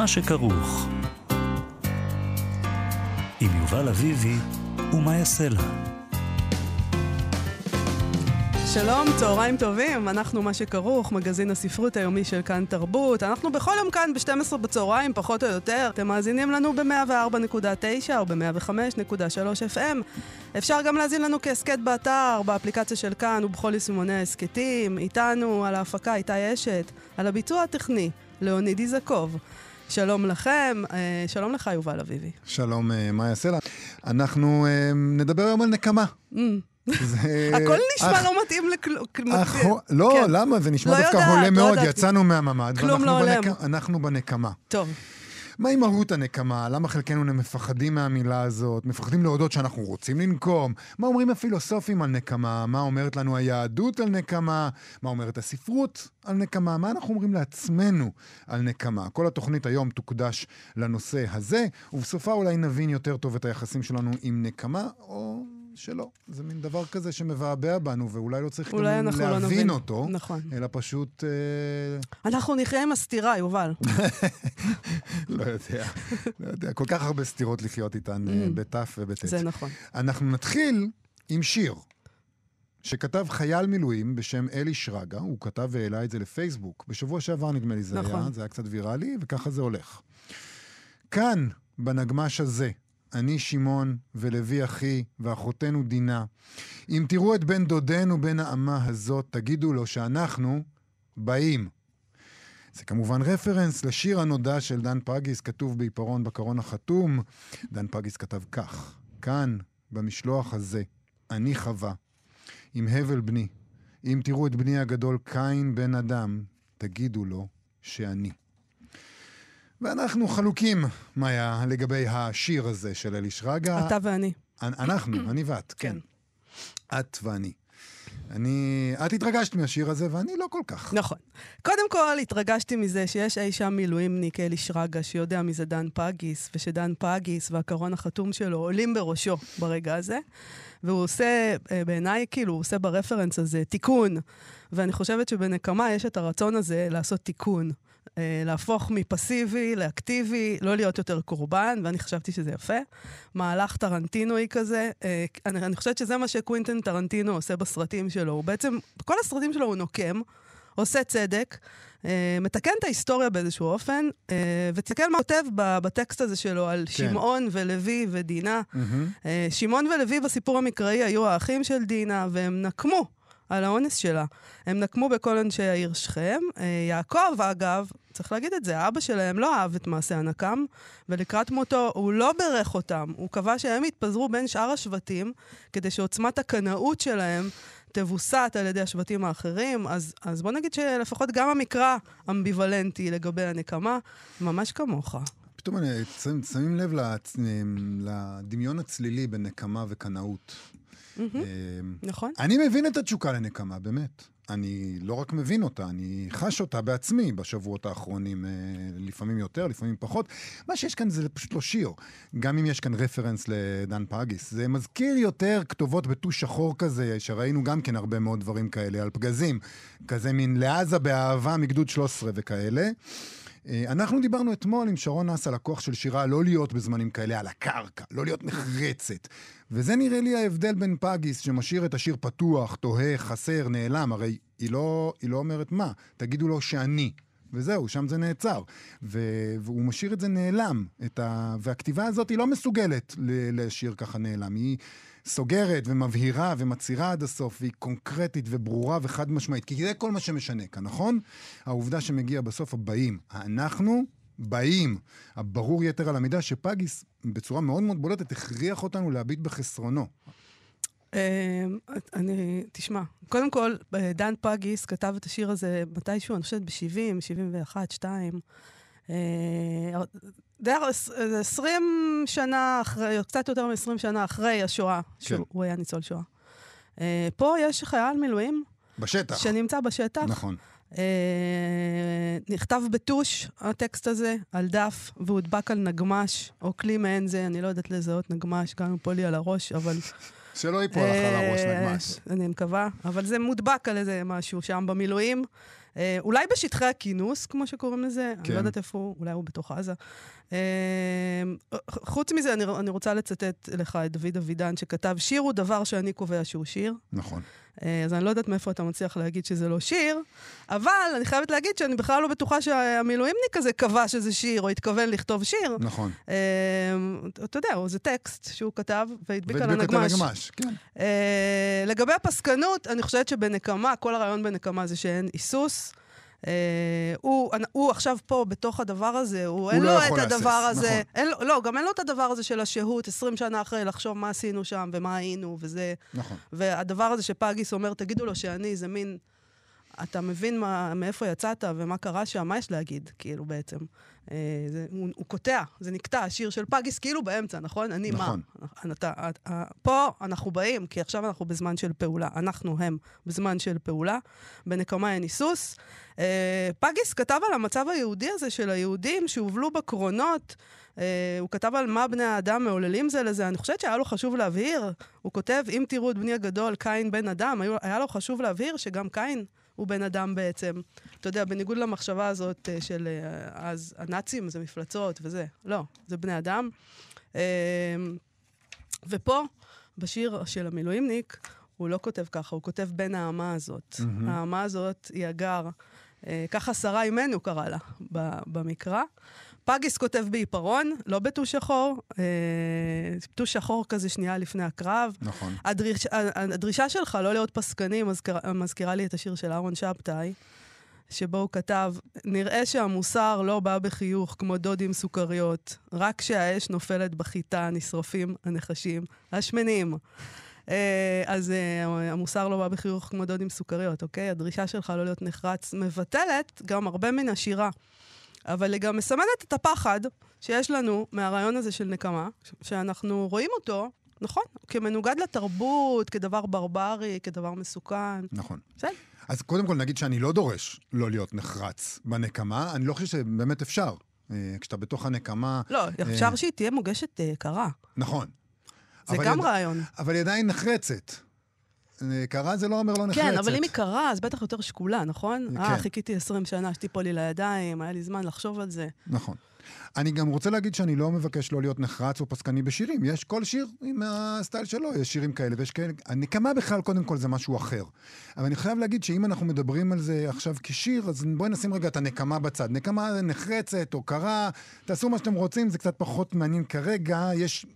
מה שכרוך. עם יובל אביבי ומה יעשה לה. שלום, צהריים טובים, אנחנו מה שכרוך, מגזין הספרות היומי של כאן תרבות. אנחנו בכל יום כאן ב-12 בצהריים, פחות או יותר. אתם מאזינים לנו ב-104.9 או ב-105.3 FM. אפשר גם להאזין לנו כהסכת באתר, באפליקציה של כאן ובכל יישומוני ההסכתים. איתנו על ההפקה איתי אשת, על הביצוע הטכני, לאוניד איזקוב. שלום לכם, אה, שלום לך יובל אביבי. שלום, אה, מאיה סלע. אנחנו אה, נדבר היום על נקמה. Mm. הכל נשמע לא מתאים לכלום. לא, כן. למה? זה נשמע לא דווקא הולם לא מאוד. יצאנו מהממ"ד. כלום ואנחנו לא הולם. אנחנו בנקמה. טוב, מהי מהות הנקמה? למה חלקנו מפחדים מהמילה הזאת? מפחדים להודות שאנחנו רוצים לנקום? מה אומרים הפילוסופים על נקמה? מה אומרת לנו היהדות על נקמה? מה אומרת הספרות על נקמה? מה אנחנו אומרים לעצמנו על נקמה? כל התוכנית היום תוקדש לנושא הזה, ובסופה אולי נבין יותר טוב את היחסים שלנו עם נקמה, או... שלא. זה מין דבר כזה שמבעבע בנו, ואולי לא צריך אולי גם לא להבין נבין. אותו, נכון. אלא פשוט... אה, אנחנו נחיה עם הסתירה, יובל. לא יודע, לא יודע. כל כך הרבה סתירות לחיות איתן אה, בתף ובטית. Mm. זה נכון. אנחנו נתחיל עם שיר שכתב חייל מילואים בשם אלי שרגא, הוא כתב והעלה את זה לפייסבוק. בשבוע שעבר נדמה לי זה נכון. היה, זה היה קצת ויראלי, וככה זה הולך. כאן, בנגמש הזה, אני שמעון ולוי אחי ואחותנו דינה. אם תראו את בן דודנו בן האמה הזאת, תגידו לו שאנחנו באים. זה כמובן רפרנס לשיר הנודע של דן פגיס, כתוב בעיפרון בקרון החתום. דן פגיס כתב כך: כאן, במשלוח הזה, אני חווה, עם הבל בני. אם תראו את בני הגדול קין בן אדם, תגידו לו שאני. ואנחנו חלוקים, מאיה, לגבי השיר הזה של אלי שרגא. אתה ואני. אנ- אנחנו, אני ואת, כן. כן. את ואני. אני... את התרגשת מהשיר הזה, ואני לא כל כך. נכון. קודם כל, התרגשתי מזה שיש אי שם מילואימניק, אלי שרגא, שיודע מי זה דן פגיס, ושדן פגיס והקרון החתום שלו עולים בראשו ברגע הזה. והוא עושה, אה, בעיניי, כאילו, הוא עושה ברפרנס הזה תיקון. ואני חושבת שבנקמה יש את הרצון הזה לעשות תיקון. אה, להפוך מפסיבי לאקטיבי, לא להיות יותר קורבן, ואני חשבתי שזה יפה. מהלך טרנטינואי כזה. אה, אני, אני חושבת שזה מה שקווינטן טרנטינו עושה בסרטים שלו. הוא בעצם, בכל הסרטים שלו הוא נוקם, עושה צדק, אה, מתקן את ההיסטוריה באיזשהו אופן, ותסתכל מה הוא כותב בטקסט הזה שלו על כן. שמעון ולוי ודינה. אה, שמעון ולוי בסיפור המקראי היו האחים של דינה, והם נקמו על האונס שלה. הם נקמו בכל אנשי העיר שכם. אה, יעקב, אגב, צריך להגיד את זה, אבא שלהם לא אהב את מעשה הנקם, ולקראת מותו הוא לא בירך אותם, הוא קבע שהם יתפזרו בין שאר השבטים, כדי שעוצמת הקנאות שלהם תבוסת על ידי השבטים האחרים. אז, אז בוא נגיד שלפחות גם המקרא אמביוולנטי לגבי הנקמה, ממש כמוך. פתאום שמים- לב לדמיון הצלילי בין נקמה וקנאות. אה, נכון? אני מבין את התשוקה לנקמה, באמת. אני לא רק מבין אותה, אני חש אותה בעצמי בשבועות האחרונים, אה, לפעמים יותר, לפעמים פחות. מה שיש כאן זה פשוט לא שיר. גם אם יש כאן רפרנס לדן פגיס. זה מזכיר יותר כתובות בטוש שחור כזה, שראינו גם כן הרבה מאוד דברים כאלה, על פגזים. כזה מין לעזה באהבה מגדוד 13 וכאלה. אה, אנחנו דיברנו אתמול עם שרון נס על הכוח של שירה לא להיות בזמנים כאלה על הקרקע, לא להיות נחרצת. וזה נראה לי ההבדל בין פגיס, שמשאיר את השיר פתוח, תוהה, חסר, נעלם, הרי היא לא, היא לא אומרת מה, תגידו לו שאני. וזהו, שם זה נעצר. ו- והוא משאיר את זה נעלם. את ה- והכתיבה הזאת היא לא מסוגלת לשיר ככה נעלם. היא סוגרת ומבהירה ומצהירה עד הסוף, והיא קונקרטית וברורה וחד משמעית. כי זה כל מה שמשנה כאן, נכון? העובדה שמגיע בסוף הבאים. אנחנו באים. הברור יתר על המידה שפגיס, בצורה מאוד מאוד בולטת, הכריח אותנו להביט בחסרונו. אה, אני, תשמע, קודם כל, אה, דן פגיס כתב את השיר הזה מתישהו, אני חושבת ב-70, 71, 2. די 20 שנה אחרי, או קצת יותר מ-20 שנה אחרי השואה, כן. שהוא היה ניצול שואה. אה, פה יש חייל מילואים בשטח. שנמצא בשטח. נכון. אה, נכתב בטוש, הטקסט הזה, על דף, והודבק על נגמש, או כלי מעין זה, אני לא יודעת לזהות נגמש, גם אם פה לי על הראש, אבל... שלא ייפול לך על הראש אה, נגמש. אני מקווה, אבל זה מודבק על איזה משהו שם במילואים. אה, אולי בשטחי הכינוס, כמו שקוראים לזה, אני כן. לא יודעת איפה הוא, אולי הוא בתוך עזה. אה, חוץ מזה, אני, אני רוצה לצטט לך את דוד אבידן, שכתב, שיר הוא דבר שאני קובע שהוא שיר. נכון. אה, אז אני לא יודעת מאיפה אתה מצליח להגיד שזה לא שיר, אבל אני חייבת להגיד שאני בכלל לא בטוחה שהמילואימניק הזה קבע שזה שיר, או התכוון לכתוב שיר. נכון. אה, אתה יודע, זה טקסט שהוא כתב והדביק על והדביק אותו הנגמש. נגמש, כן. אה, לגבי הפסקנות, אני חושבת שבנקמה, כל הרעיון בנקמה זה שאין היסוס. אה, הוא, הוא עכשיו פה, בתוך הדבר הזה, הוא, אין לא לו את הדבר להסס, הזה, נכון. אין לא, גם אין לו את הדבר הזה של השהות, 20 שנה אחרי, לחשוב מה עשינו שם ומה היינו, וזה... נכון. והדבר הזה שפגיס אומר, תגידו לו שאני, זה מין... אתה מבין מה, מאיפה יצאת ומה קרה שם, מה יש להגיד, כאילו, בעצם. אה, זה, הוא, הוא קוטע, זה נקטע, השיר של פגיס כאילו באמצע, נכון? אני נכון. מה? אתה, אתה, פה אנחנו באים, כי עכשיו אנחנו בזמן של פעולה. אנחנו, הם, בזמן של פעולה. בנקמה אין היסוס. אה, פגיס כתב על המצב היהודי הזה של היהודים שהובלו בקרונות. הוא כתב על מה בני האדם מעוללים זה לזה. אני חושבת שהיה לו חשוב להבהיר, הוא כותב, אם תראו את בני הגדול, קין בן אדם, היה לו חשוב להבהיר שגם קין הוא בן אדם בעצם. אתה יודע, בניגוד למחשבה הזאת uh, של uh, אז הנאצים זה מפלצות וזה. לא, זה בני אדם. Uh, ופה, בשיר של המילואימניק, הוא לא כותב ככה, הוא כותב בן האמה הזאת. מהמם. האמה הזאת היא הגר. אה, ככה שרה אימנו קרא לה במקרא. פגיס כותב בעיפרון, לא בטוש שחור, אה, טוש שחור כזה שנייה לפני הקרב. נכון. הדריש, הדרישה שלך לא להיות פסקני מזכיר, מזכירה לי את השיר של אהרון שבתאי, שבו הוא כתב, נראה שהמוסר לא בא בחיוך כמו דוד עם סוכריות, רק כשהאש נופלת בחיטה נשרפים הנחשים השמנים. אה, אז אה, המוסר לא בא בחיוך כמו דוד עם סוכריות, אוקיי? הדרישה שלך לא להיות נחרץ מבטלת גם הרבה מן השירה. אבל היא גם מסמנת את הפחד שיש לנו מהרעיון הזה של נקמה, שאנחנו רואים אותו, נכון, כמנוגד לתרבות, כדבר ברברי, כדבר מסוכן. נכון. בסדר. אז קודם כל נגיד שאני לא דורש לא להיות נחרץ בנקמה, אני לא חושב שבאמת אפשר. אה, כשאתה בתוך הנקמה... לא, אה, אפשר שהיא תהיה מוגשת אה, קרה. נכון. זה גם היא- רעיון. אבל היא עדיין נחרצת. אה, קרה זה לא אומר לא נחרצת. כן, אבל אם היא קרה, אז בטח יותר שקולה, נכון? כן. אה, חיכיתי 20 שנה שתיפול לי לידיים, היה לי זמן לחשוב על זה. נכון. אני גם רוצה להגיד שאני לא מבקש לא להיות נחרץ או פסקני בשירים. יש כל שיר עם הסטייל שלו, יש שירים כאלה ויש כאלה. הנקמה בכלל, קודם כל, זה משהו אחר. אבל אני חייב להגיד שאם אנחנו מדברים על זה עכשיו כשיר, אז בואי נשים רגע את הנקמה בצד. נקמה נחרצת או קרה, תעשו מה שאתם רוצים, זה קצת פחות מעניין כרגע. יש...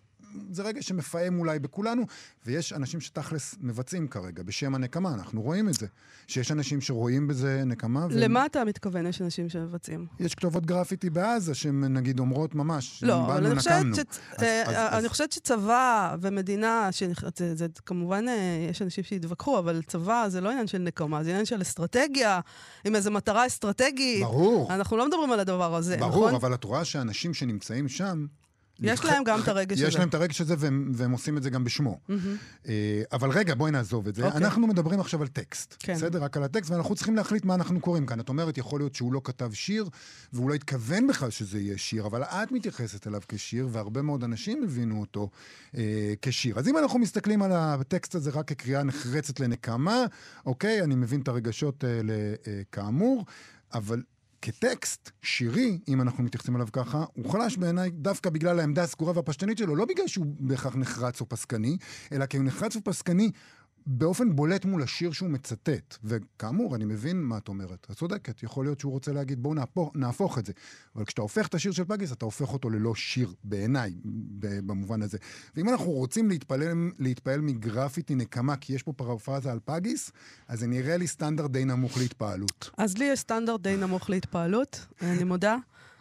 זה רגע שמפעם אולי בכולנו, ויש אנשים שתכלס מבצעים כרגע בשם הנקמה, אנחנו רואים את זה. שיש אנשים שרואים בזה נקמה. והם- למה אתה מתכוון, יש אנשים שמבצעים? יש כתובות גרפיטי בעזה שהן נגיד אומרות ממש, לא, אבל אני חושבת. ש... אז- אה, אז- אני אז- חושבת שצבא ומדינה, שנכ... זה, זה כמובן, אה, יש אנשים שיתווכחו, אבל צבא זה לא עניין של נקמה, זה עניין של אסטרטגיה, עם איזו מטרה אסטרטגית. ברור, אנחנו לא מדברים על הדבר הזה, ברור, נכון? אבל את רואה שאנשים שנמצאים שם... יש להם גם את הרגש יש הזה. להם את הרגש הזה והם, והם עושים את זה גם בשמו. אה, אבל רגע, בואי נעזוב את זה. אוקיי. אנחנו מדברים עכשיו על טקסט. כן. בסדר? רק על הטקסט, ואנחנו צריכים להחליט מה אנחנו קוראים כאן. את אומרת, יכול להיות שהוא לא כתב שיר, והוא לא התכוון בכלל שזה יהיה שיר, אבל את מתייחסת אליו כשיר, והרבה מאוד אנשים הבינו אותו אה, כשיר. אז אם אנחנו מסתכלים על הטקסט הזה רק כקריאה נחרצת לנקמה, אוקיי, אני מבין את הרגשות האלה אה, כאמור, אבל... כטקסט שירי, אם אנחנו מתייחסים אליו ככה, הוא חלש בעיניי דווקא בגלל העמדה הסגורה והפשטנית שלו, לא בגלל שהוא בהכרח נחרץ או פסקני, אלא כי הוא נחרץ ופסקני באופן בולט מול השיר שהוא מצטט. וכאמור, אני מבין מה את אומרת. את צודקת, יכול להיות שהוא רוצה להגיד, בואו נהפוך, נהפוך את זה. אבל כשאתה הופך את השיר של פגיס, אתה הופך אותו ללא שיר, בעיניי, במובן הזה. ואם אנחנו רוצים להתפעל, להתפעל מגרפיטי נקמה, כי יש פה פרפרזה על פגיס, אז זה נראה לי סטנדרט די נמוך להתפעלות. אז לי יש סטנדרט די נמוך להתפעלות, אני מודה.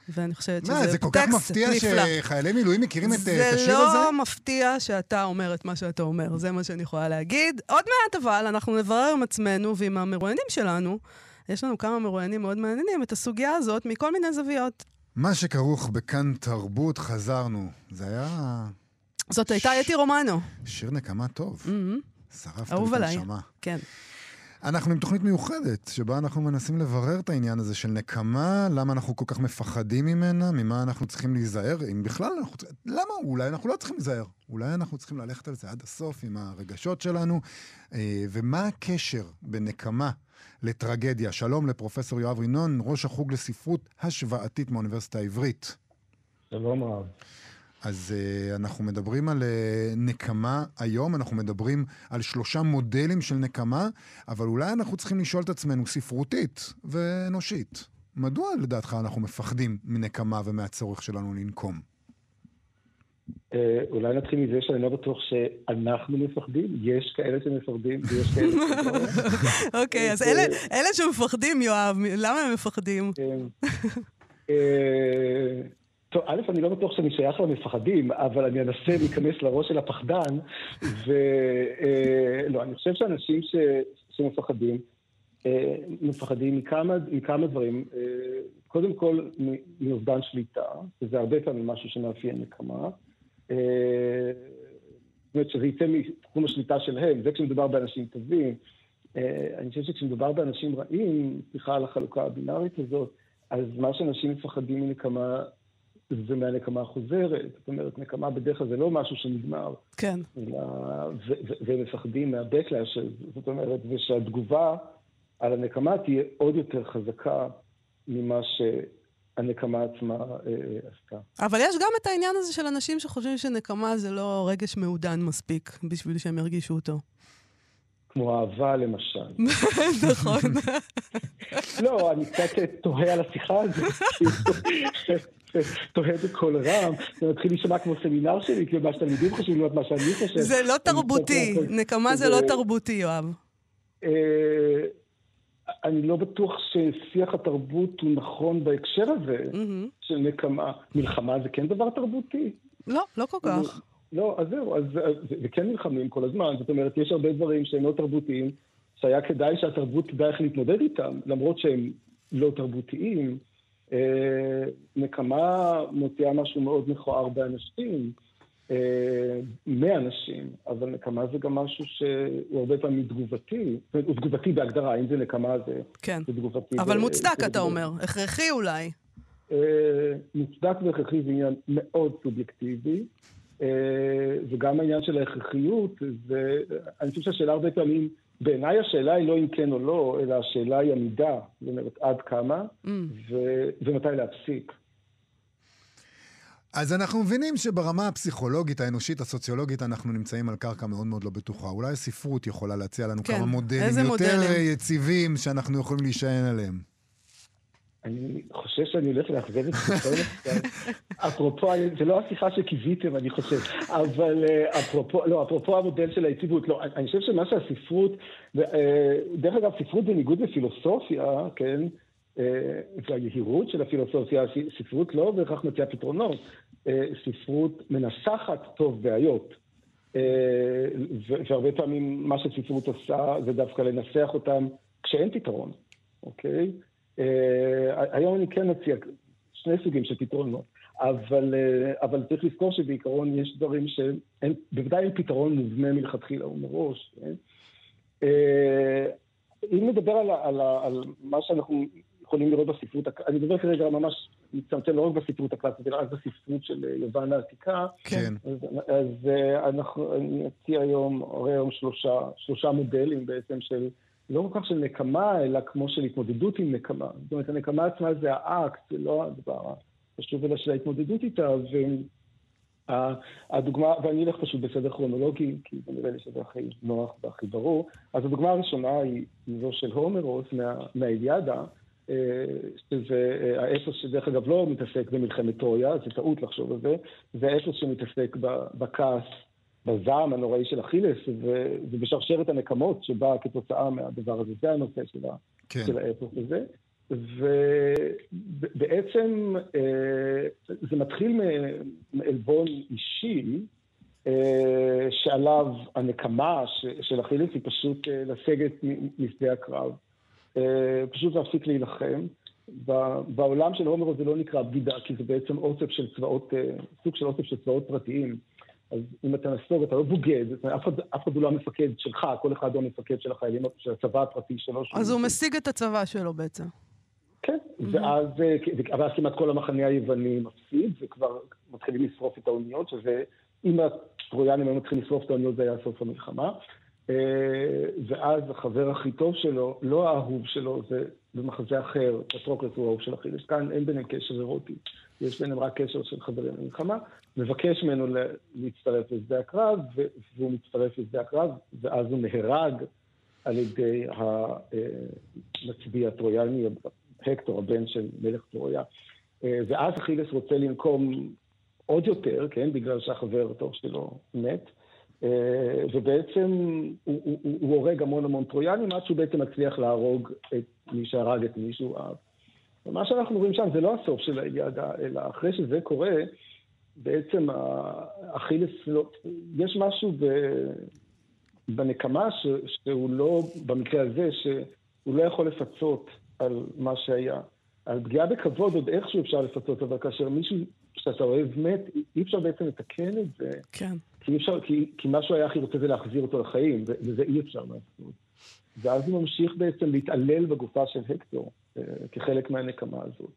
ואני חושבת שזה מה, טקסט זה כל כך מפתיע נפלא. שחיילי מילואים מכירים את את זה השיר הזה? לא מפתיע שאתה אומר את מה שאתה אומר, זה מה שאני יכולה להגיד. עוד מעט אבל, אנחנו נברר עם עצמנו ועם המרואיינים שלנו, יש לנו כמה מרואיינים מאוד מעניינים, את הסוגיה הזאת מכל מיני זוויות. מה שכרוך בכאן תרבות, חזרנו. זה היה זאת הייתה אתי רומנו. שיר נקמה טוב. מהמם, שרפת אהוב לי את עליי. הנשמה. כן. אנחנו עם תוכנית מיוחדת, שבה אנחנו מנסים לברר את העניין הזה של נקמה, למה אנחנו כל כך מפחדים ממנה, ממה אנחנו צריכים להיזהר, אם בכלל אנחנו צריכים... למה? אולי אנחנו לא צריכים להיזהר. אולי אנחנו צריכים ללכת על זה עד הסוף עם הרגשות שלנו. אה, ומה הקשר בין נקמה לטרגדיה? שלום לפרופסור יואב רינון, ראש החוג לספרות השוואתית מהאוניברסיטה העברית. שלום רב. אז uh, אנחנו מדברים על uh, נקמה היום, אנחנו מדברים על שלושה מודלים של נקמה, אבל אולי אנחנו צריכים לשאול את עצמנו ספרותית ואנושית. מדוע לדעתך אנחנו מפחדים מנקמה ומהצורך שלנו לנקום? אה, אולי נתחיל מזה שאני לא בטוח שאנחנו מפחדים, יש כאלה שמפחדים ויש כאלה שלא. אוקיי, אז אלה אלה שמפחדים, יואב, למה הם מפחדים? אה, אה, טוב, א', אני לא בטוח שאני שייך למפחדים, אבל אני אנסה להיכנס לראש של הפחדן, ולא, אני חושב שאנשים ש... שמפחדים, אה, מפחדים מכמה, מכמה דברים. אה, קודם כל, מאובדן שליטה, וזה הרבה פעמים משהו שמאפיין נקמה. אה, זאת אומרת, שזה יצא מתחום השליטה שלהם, זה כשמדובר באנשים טובים. אה, אני חושב שכשמדובר באנשים רעים, סליחה על החלוקה הבינארית הזאת, אז מה שאנשים מפחדים מנקמה זה מהנקמה החוזרת. זאת אומרת, נקמה בדרך כלל זה לא משהו שנגמר, כן. אלא... והם מפחדים מה-backlash, זאת אומרת, ושהתגובה על הנקמה תהיה עוד יותר חזקה ממה שהנקמה עצמה אה, עשתה. אבל יש גם את העניין הזה של אנשים שחושבים שנקמה זה לא רגש מעודן מספיק בשביל שהם ירגישו אותו. כמו אהבה, למשל. נכון. לא, אני קצת תוהה על השיחה הזאת. תוהה בקול רם, זה מתחיל להישמע כמו סמינר שלי, כאילו מה שתלמידים חושבים, לעומת מה שאני חושב. זה לא תרבותי, נקמה זה לא תרבותי, יואב. אה, אני לא בטוח ששיח התרבות הוא נכון בהקשר הזה מהמם. של נקמה. מלחמה זה כן דבר תרבותי? לא, לא כל כך. לא, אז זהו, אז אז- וכן נלחמים כל הזמן. זאת אומרת, יש הרבה דברים שהם לא תרבותיים, שהיה כדאי שהתרבות תדע איך להתמודד איתם, למרות שהם לא תרבותיים. אה, נקמה מוציאה משהו מאוד מכוער באנשים, אה, מאנשים, אבל נקמה זה גם משהו שהוא הרבה פעמים תגובתי. הוא תגובתי בהגדרה, אם זה נקמה זה, כן. זה תגובתי. אבל ב- מוצדק, זה- אתה אומר. הכרחי אולי. אה, מוצדק והכרחי זה עניין מאוד סובייקטיבי, וגם העניין של ההכרחיות, זה, אני חושב שהשאלה הרבה פעמים, בעיניי השאלה היא לא אם כן או לא, אלא השאלה היא המידה, זאת אומרת עד כמה, Mm. ו- ומתי להפסיק. אז אנחנו מבינים שברמה הפסיכולוגית, האנושית, הסוציולוגית, אנחנו נמצאים על קרקע מאוד מאוד לא בטוחה. אולי הספרות יכולה להציע לנו כן, כמה מודלים יותר מודלים? יציבים שאנחנו יכולים להישען עליהם. אני חושב שאני הולך לאכזב את כולכם. אפרופו, זה לא השיחה שקיוויתם, אני חושב, אבל אה, אפרופו, לא, אפרופו המודל של היציבות, לא, אני חושב שמה שהספרות, אה, דרך אגב, ספרות בניגוד לפילוסופיה, כן, אה, והיהירות של הפילוסופיה, ספרות לא בהכרח מציעה פתרונות, ספרות מנסחת טוב בעיות. והרבה פעמים מה שספרות עושה זה דווקא לנסח אותם כשאין פתרון, אוקיי? אה, היום אני כן מציע שני סוגים של פתרונות, אבל, אה, אבל צריך לזכור שבעיקרון יש דברים שהם, בוודאי אין פתרון מובנה מלכתחילה ומראש. כן? אה, אם נדבר על, על, על מה שאנחנו יכולים לראות בספרות, אני מדבר כרגע ממש מצטמצם לא רק בספרות הקלאסית, אלא רק בספרות של יוון העתיקה. כן. אז, אז אנחנו, אני אציע היום, הרי היום שלושה, שלושה מודלים בעצם של, לא כל כך של נקמה, אלא כמו של התמודדות עם נקמה. זאת אומרת, הנקמה עצמה זה האקט, זה לא הדבר החשוב, אלא של ההתמודדות איתה. והדוגמה, ואני אלך פשוט בסדר כרונולוגי, כי נראה לי שזה הכי נוח והכי ברור. אז הדוגמה הראשונה היא זו של הומרוס מה, מהאליאדה, אה, שזה אה, האפוס שדרך אגב לא מתעסק במלחמת טרויה, זה טעות לחשוב על זה, זה האפוס שמתעסק בכעס, בזעם הנוראי של אכילס, ובשרשרת הנקמות שבאה כתוצאה מהדבר הזה. זה הנושא של, ה- כן. של האפוס הזה. ובעצם אה, זה מתחיל מעלבון אישי, אה, שעליו הנקמה של אכילס היא פשוט אה, לסגת משדה הקרב. פשוט להפסיק להילחם. בעולם של הומרו זה לא נקרא בגידה, כי זה בעצם אוסף של צבאות, סוג של אוסף של צבאות פרטיים. אז אם אתה נסוג, אתה לא בוגד, אף אחד, אף אחד הוא לא המפקד שלך, כל אחד הוא המפקד של החיילים, של הצבא הפרטי שלו. אז הוא משיג את הצבא שלו בעצם. כן, ואז, ואז כמעט כל המחנה היווני מפסיד, וכבר מתחילים לשרוף את האוניות, שזה, אם הטרויאנים היו מתחילים לשרוף את האוניות, זה היה סוף המלחמה. אה, ואז החבר הכי טוב שלו, לא האהוב שלו, זה במחזה אחר, פטרוקלס הוא האהוב של אכילס. כאן אין ביניהם קשר אירוטי, יש ביניהם רק קשר של חברים למלחמה. מבקש ממנו להצטרף לשדה הקרב, והוא מצטרף לשדה הקרב, ואז הוא נהרג על ידי המצביע הטרויאני, הקטור, הבן של מלך טרויה. אה, ואז אכילס רוצה לנקום עוד יותר, כן, בגלל שהחבר הטוב שלו מת. אה, ובעצם הוא, הוא, הוא, הורג המון המון טרויאנים עד שהוא בעצם מצליח להרוג את מי שהרג את מי שהוא אהב. ומה שאנחנו רואים שם זה לא הסוף של האליאדה, אלא אחרי שזה קורה, בעצם אכילס, לא, יש משהו ב, בנקמה ש, שהוא לא, במקרה הזה, שהוא לא יכול לפצות על מה שהיה. על פגיעה בכבוד עוד איכשהו אפשר לפצות, אבל כאשר מישהו שאתה אוהב מת, אי אפשר בעצם לתקן את זה. כן. כי, אפשר, כי, כי מה שהוא היה הכי רוצה זה להחזיר אותו לחיים, וזה אי אפשר לעשות. ואז הוא ממשיך בעצם להתעלל בגופה של הקטור, אה, כחלק מהנקמה הזאת.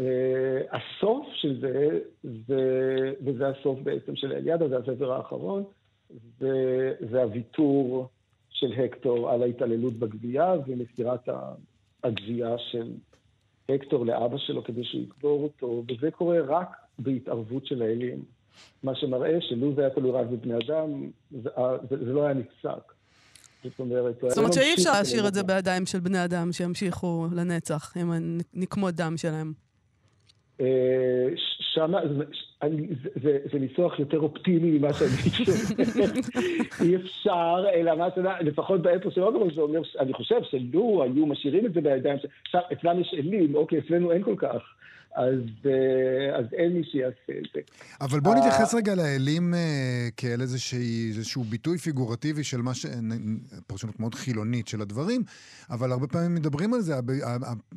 אה, הסוף של זה, זה, וזה הסוף בעצם של אליאדה, זה הספר האחרון, זה, זה הוויתור של הקטור על ההתעללות בגבייה ומסירת הגבייה של הקטור לאבא שלו כדי שהוא יקבור אותו, וזה קורה רק בהתערבות של האלים. מה שמראה שלו זה היה תלוי רק בבני אדם, זה, זה, זה לא היה נפסק. זאת אומרת, זאת אומרת שאי אפשר להשאיר את זה בידיים של בני אדם שימשיכו לנצח עם הנקמות דם שלהם. אה, שם, זה, זה ניסוח יותר אופטימי ממה שאני חושב. אי אפשר, אלא מה שאתה לפחות באפוס של אוטובוס, זה אומר, אני חושב שלו היו משאירים את זה בידיים, עכשיו, אצלם יש אלים, אוקיי, אצלנו אין כל כך. אז, אה, אז אין מי שיעשה את זה. אבל בוא נתייחס רגע לאלים אה, כאל איזשהו ביטוי פיגורטיבי של מה ש... פרשנות מאוד חילונית של הדברים, אבל הרבה פעמים מדברים על זה,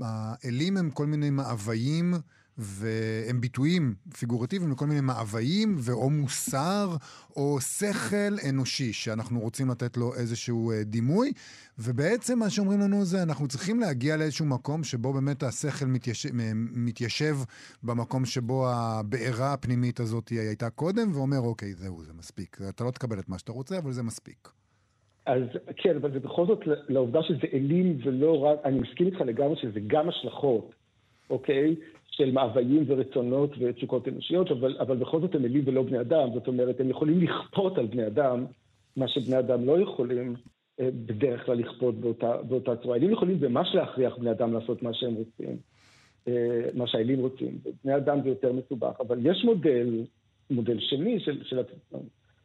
האלים הם כל מיני מאוויים. והם ביטויים פיגורטיביים לכל מיני מאוויים, ואו מוסר, או שכל אנושי, שאנחנו רוצים לתת לו איזשהו אה, דימוי. ובעצם מה שאומרים לנו זה, אנחנו צריכים להגיע לאיזשהו מקום שבו באמת השכל מתיישב, מתיישב במקום שבו הבעירה הפנימית הזאת הייתה קודם, ואומר, אוקיי, זהו, זה מספיק. אתה לא תקבל את מה שאתה רוצה, אבל זה מספיק. אז כן, אבל זה בכל זאת לעובדה שזה אלים ולא רק, אני מסכים איתך לגמרי שזה גם השלכות, אוקיי? של מאוויים ורצונות ותשוקות אנושיות, אבל, אבל בכל זאת הם אלים ולא בני אדם. זאת אומרת, הם יכולים לכפות על בני אדם, מה שבני אדם לא יכולים אה, בדרך כלל לכפות באותה, באותה צורה. אלים יכולים ממש להכריח בני אדם לעשות מה שהם רוצים, אה, מה שהאלים רוצים. בני אדם זה יותר מסובך, אבל יש מודל, מודל שני של, של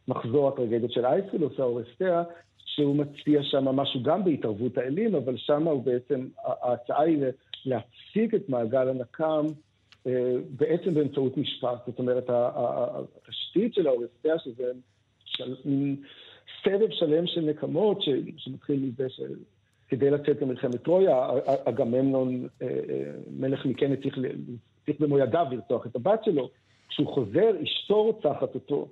מחזור הטרגדיות של אייסקלוס, האורסטיה, שהוא מציע שם משהו גם בהתערבות האלים, אבל שם הוא בעצם, ההצעה היא להפסיק את מעגל הנקם בעצם באמצעות משפט. זאת אומרת, התשתית של האורסטיה, שזה של, סבב שלם של נקמות, שמתחיל מזה שכדי לצאת למלחמת טרויה, אגממנון, אה, אה, מלך מקנה, צריך, צריך במו ידיו לרצוח את הבת שלו. כשהוא חוזר, אשתו רוצחת אותו.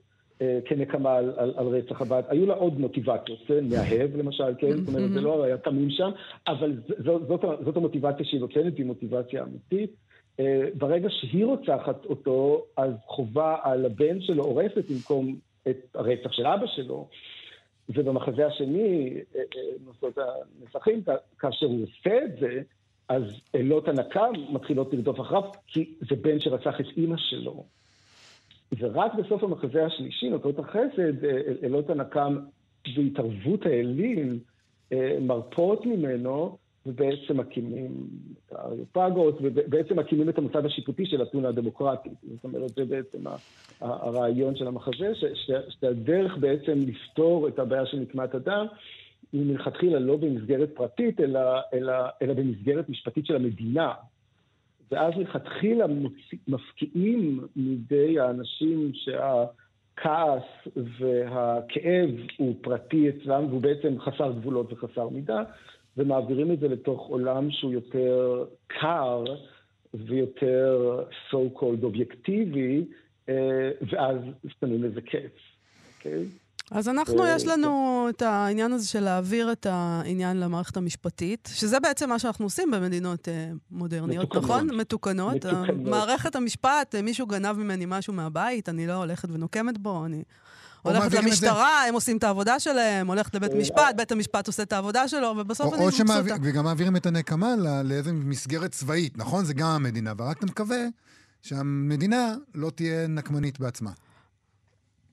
כנקמה על, על, על רצח הבת. היו לה עוד מוטיבציות, מאהב למשל, כן? זאת אומרת, זה לא היה תמים שם, אבל זאת, זאת, זאת המוטיבציה שהיא נותנת, היא מוטיבציה אמיתית. אה, ברגע שהיא רוצחת אותו, אז חובה על הבן שלו הורסת במקום את הרצח של אבא שלו. ובמחזה השני, אה, אה, נושאות הנסחים, כאשר הוא עושה את זה, אז אלות הנקם מתחילות לרדוף אחריו, כי זה בן שרצח את אימא שלו. ורק בסוף המחזה השלישי, נותרות החסד, אלות הנקם והתערבות האלים מרפות ממנו, ובעצם מקימים את האריופגות, ובעצם מקימים את המוסד השיפוטי של אתונה הדמוקרטית. זאת אומרת, זה בעצם הרעיון של המחזה, שהדרך בעצם לפתור את הבעיה של נקמת הדם, היא מלכתחילה לא במסגרת פרטית, אלא, אלא, אלא במסגרת משפטית של המדינה. ואז מלכתחילה מפקיעים מידי האנשים שהכעס והכאב הוא פרטי אצלם, והוא בעצם חסר גבולות וחסר מידה, ומעבירים את זה לתוך עולם שהוא יותר קר ויותר so called אובייקטיבי, אה, ואז שמים לזה קץ, אוקיי? אז אנחנו, יש לנו את העניין הזה של להעביר את העניין למערכת המשפטית, שזה בעצם מה שאנחנו עושים במדינות אה, מודרניות, מתוקנות. נכון? מתוקנות. מתוקנות. מערכת המשפט, אה, מישהו גנב ממני משהו מהבית, אני לא הולכת ונוקמת בו, אני... הולכת למשטרה, הם עושים את העבודה שלהם, הולכת לבית משפט, בית המשפט עושה את העבודה שלו, ובסוף אני מבסוטה. וגם מעבירים את הנקמה לאיזה מסגרת צבאית, נכון? זה גם המדינה, ורק אתה מקווה שהמדינה לא תהיה נקמנית בעצמה.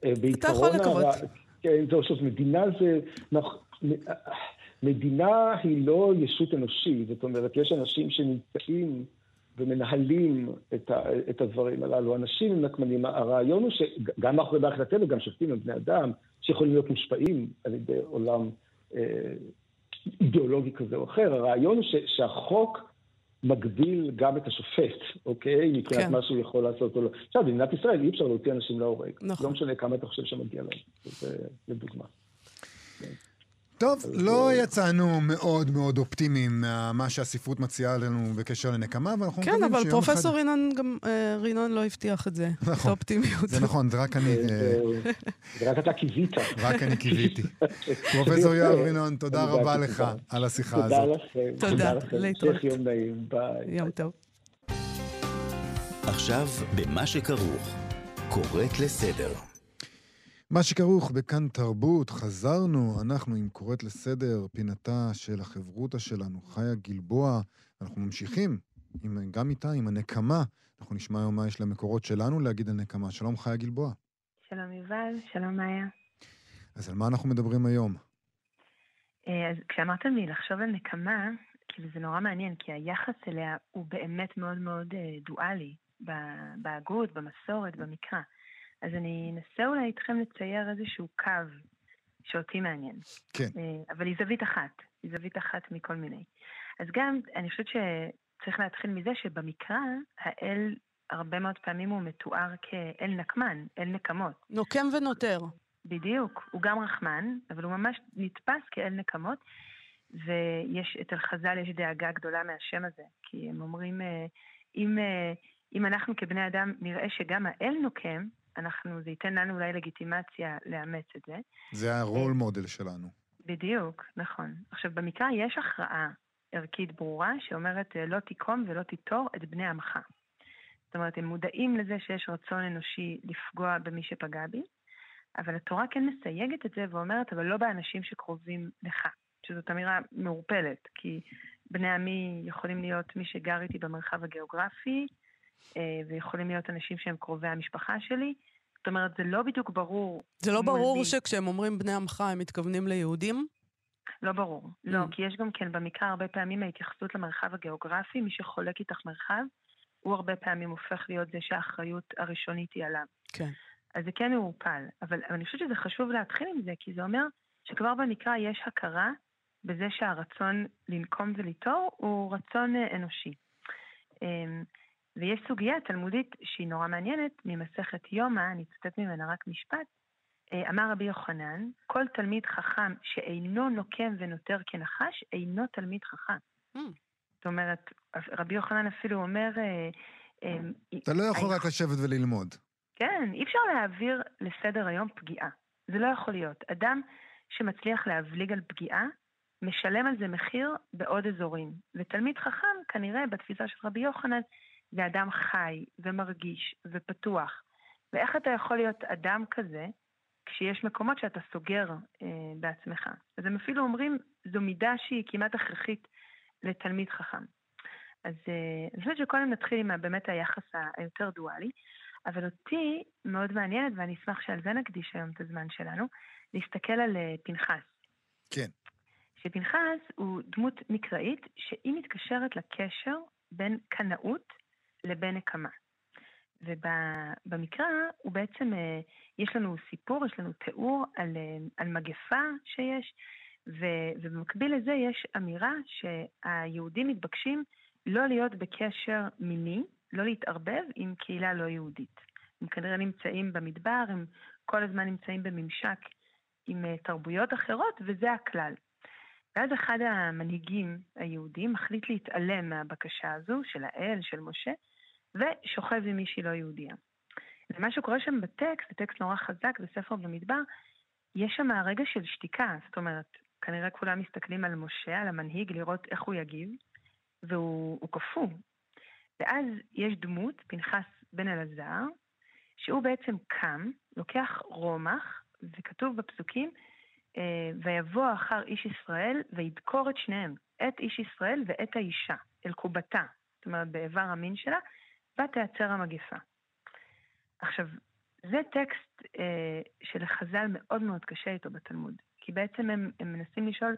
אה, אתה יכול לקוות. כן, זהו, זאת מדינה זה... מדינה היא לא ישות אנושית, זאת אומרת, יש אנשים שנמצאים ומנהלים את, ה, את הדברים הללו. אנשים הם נקמנים. הרעיון הוא שגם מאחורי מערכת הטבע, גם שופטים הם בני אדם, שיכולים להיות מושפעים על ידי עולם אה, אידיאולוגי כזה או אחר. הרעיון הוא ש, שהחוק מגביל גם את השופט, אוקיי? מבחינת כן. מה שהוא יכול לעשות או לא. עכשיו, במדינת ישראל אי אפשר להוציא אנשים להורג. נכון. לא משנה כמה אתה חושב שמגיע להם. זה לדוגמה. טוב, לא יצאנו מאוד מאוד אופטימיים ממה שהספרות מציעה לנו בקשר לנקמה, ואנחנו כן, מקווים שיום אחד... כן, אבל פרופסור רינון גם, אה, רינון לא הבטיח את זה, נכון, את האופטימיות. זה נכון, זה רק אני... אה, זה רק אתה קיווית. רק אני קיוויתי. פרופסור יואב רינון, תודה רבה לך על השיחה הזאת. תודה לכם. תודה, להתראות. יום נעים, ביי. יום טוב. עכשיו, במה שכרוך, קוראת לסדר. מה שכרוך בכאן תרבות, חזרנו, אנחנו עם קוראת לסדר, פינתה של החברותא שלנו, חיה גלבוע. אנחנו ממשיכים עם, גם איתה, עם הנקמה. אנחנו נשמע היום מה יש למקורות שלנו להגיד על נקמה. שלום, חיה גלבוע. שלום יובל, שלום מאיה. אז על מה אנחנו מדברים היום? אה, אז כשאמרת לי לחשוב על נקמה, כאילו זה נורא מעניין, כי היחס אליה הוא באמת מאוד מאוד אה, דואלי, בהגות, במסורת, במקרא. אז אני אנסה אולי איתכם לצייר איזשהו קו שאותי מעניין. כן. אה, אבל היא זווית אחת, היא זווית אחת מכל מיני. אז גם, אני חושבת שצריך להתחיל מזה שבמקרא, האל, הרבה מאוד פעמים הוא מתואר כאל נקמן, אל נקמות. נוקם ונותר. בדיוק, הוא גם רחמן, אבל הוא ממש נתפס כאל נקמות, ויש, אצל חז"ל יש דאגה גדולה מהשם הזה, כי הם אומרים, אה, אם, אה, אם אנחנו כבני אדם נראה שגם האל נוקם, אנחנו, זה ייתן לנו אולי לגיטימציה לאמץ את זה. זה הרול מודל שלנו. בדיוק, נכון. עכשיו, במקרא יש הכרעה ערכית ברורה שאומרת לא תיקום ולא תיטור את בני עמך. זאת אומרת, הם מודעים לזה שיש רצון אנושי לפגוע במי שפגע בי, אבל התורה כן מסייגת את זה ואומרת, אבל לא באנשים שקרובים לך. שזאת אמירה מעורפלת, כי בני עמי יכולים להיות מי שגר איתי במרחב הגיאוגרפי, ויכולים להיות אנשים שהם קרובי המשפחה שלי. זאת אומרת, זה לא בדיוק ברור. זה לא ברור מי... שכשהם אומרים בני עמך, הם מתכוונים ליהודים? לא ברור. Mm. לא, כי יש גם כן במקרא הרבה פעמים ההתייחסות למרחב הגיאוגרפי, מי שחולק איתך מרחב, הוא הרבה פעמים הופך להיות זה שהאחריות הראשונית היא עליו. כן. אז זה כן מעורפל. אבל, אבל אני חושבת שזה חשוב להתחיל עם זה, כי זה אומר שכבר במקרא יש הכרה בזה שהרצון לנקום וליטור הוא רצון אה, אנושי. ויש סוגיה תלמודית שהיא נורא מעניינת, ממסכת יומא, אני אצטט ממנה רק משפט, אה, אמר רבי יוחנן, כל תלמיד חכם שאינו נוקם ונותר כנחש, אינו תלמיד חכם. Mm. זאת אומרת, רבי יוחנן אפילו אומר... אה, אה, אתה לא יכול רק לשבת וללמוד. כן, אי אפשר להעביר לסדר היום פגיעה. זה לא יכול להיות. אדם שמצליח להבליג על פגיעה, משלם על זה מחיר בעוד אזורים. ותלמיד חכם, כנראה, בתפיסה של רבי יוחנן, זה אדם חי ומרגיש ופתוח. ואיך אתה יכול להיות אדם כזה כשיש מקומות שאתה סוגר אה, בעצמך? אז הם אפילו אומרים, זו מידה שהיא כמעט הכרחית לתלמיד חכם. אז אה, אני חושבת שקודם נתחיל עם באמת היחס היותר דואלי, אבל אותי מאוד מעניינת, ואני אשמח שעל זה נקדיש היום את הזמן שלנו, להסתכל על אה, פנחס. כן. שפנחס הוא דמות מקראית שהיא מתקשרת לקשר בין קנאות לבין נקמה. ובמקרא הוא בעצם, אה, יש לנו סיפור, יש לנו תיאור על, אה, על מגפה שיש, ו- ובמקביל לזה יש אמירה שהיהודים מתבקשים לא להיות בקשר מיני, לא להתערבב עם קהילה לא יהודית. הם כנראה נמצאים במדבר, הם כל הזמן נמצאים בממשק עם אה, תרבויות אחרות, וזה הכלל. ואז אחד המנהיגים היהודים מחליט להתעלם מהבקשה הזו של האל, של משה, ושוכב עם מישהי לא יהודייה. ומה שקורה שם בטקסט, זה טקסט נורא חזק בספר במדבר, יש שם רגע של שתיקה, זאת אומרת, כנראה כולם מסתכלים על משה, על המנהיג, לראות איך הוא יגיב, והוא קפוא. ואז יש דמות, פנחס בן אלעזר, שהוא בעצם קם, לוקח רומח, וכתוב בפסוקים, אה, ויבוא אחר איש ישראל וידקור את שניהם, את איש ישראל ואת האישה, אל קובתה, זאת אומרת באיבר המין שלה, ותעצר המגפה. עכשיו, זה טקסט אה, שלחז"ל מאוד מאוד קשה איתו בתלמוד, כי בעצם הם, הם מנסים לשאול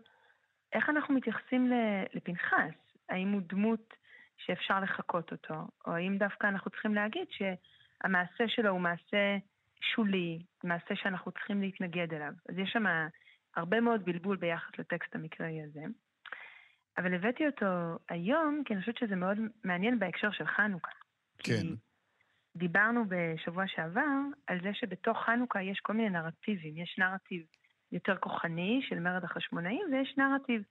איך אנחנו מתייחסים לפנחס, האם הוא דמות שאפשר לחקות אותו, או האם דווקא אנחנו צריכים להגיד שהמעשה שלו הוא מעשה שולי, מעשה שאנחנו צריכים להתנגד אליו. אז יש שם הרבה מאוד בלבול ביחס לטקסט המקראי הזה. אבל הבאתי אותו היום, כי אני חושבת שזה מאוד מעניין בהקשר של חנוכה. כן. דיברנו בשבוע שעבר על זה שבתוך חנוכה יש כל מיני נרטיבים. יש נרטיב יותר כוחני של מרד החשמונאים, ויש נרטיב